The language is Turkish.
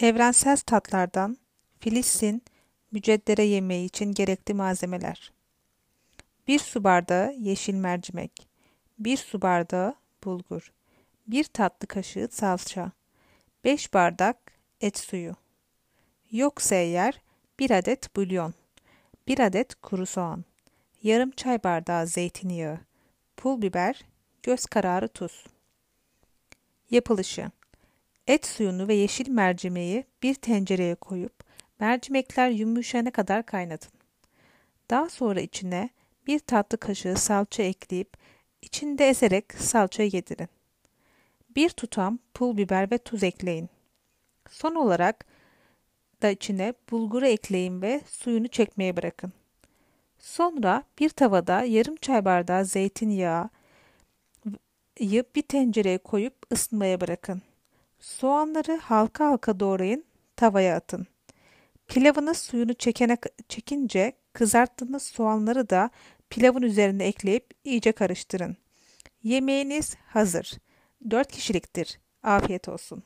Evrensel tatlardan Filistin müceddere yemeği için gerekli malzemeler. 1 su bardağı yeşil mercimek, 1 su bardağı bulgur, 1 tatlı kaşığı salça, 5 bardak et suyu. Yoksa eğer 1 adet bulyon, 1 adet kuru soğan, yarım çay bardağı zeytinyağı, pul biber, göz kararı tuz. Yapılışı Et suyunu ve yeşil mercimeği bir tencereye koyup mercimekler yumuşayana kadar kaynatın. Daha sonra içine bir tatlı kaşığı salça ekleyip içinde ezerek salçayı yedirin. Bir tutam pul biber ve tuz ekleyin. Son olarak da içine bulguru ekleyin ve suyunu çekmeye bırakın. Sonra bir tavada yarım çay bardağı zeytinyağı bir tencereye koyup ısınmaya bırakın. Soğanları halka halka doğrayın, tavaya atın. Pilavınız suyunu çekene, çekince kızarttığınız soğanları da pilavın üzerine ekleyip iyice karıştırın. Yemeğiniz hazır. 4 kişiliktir. Afiyet olsun.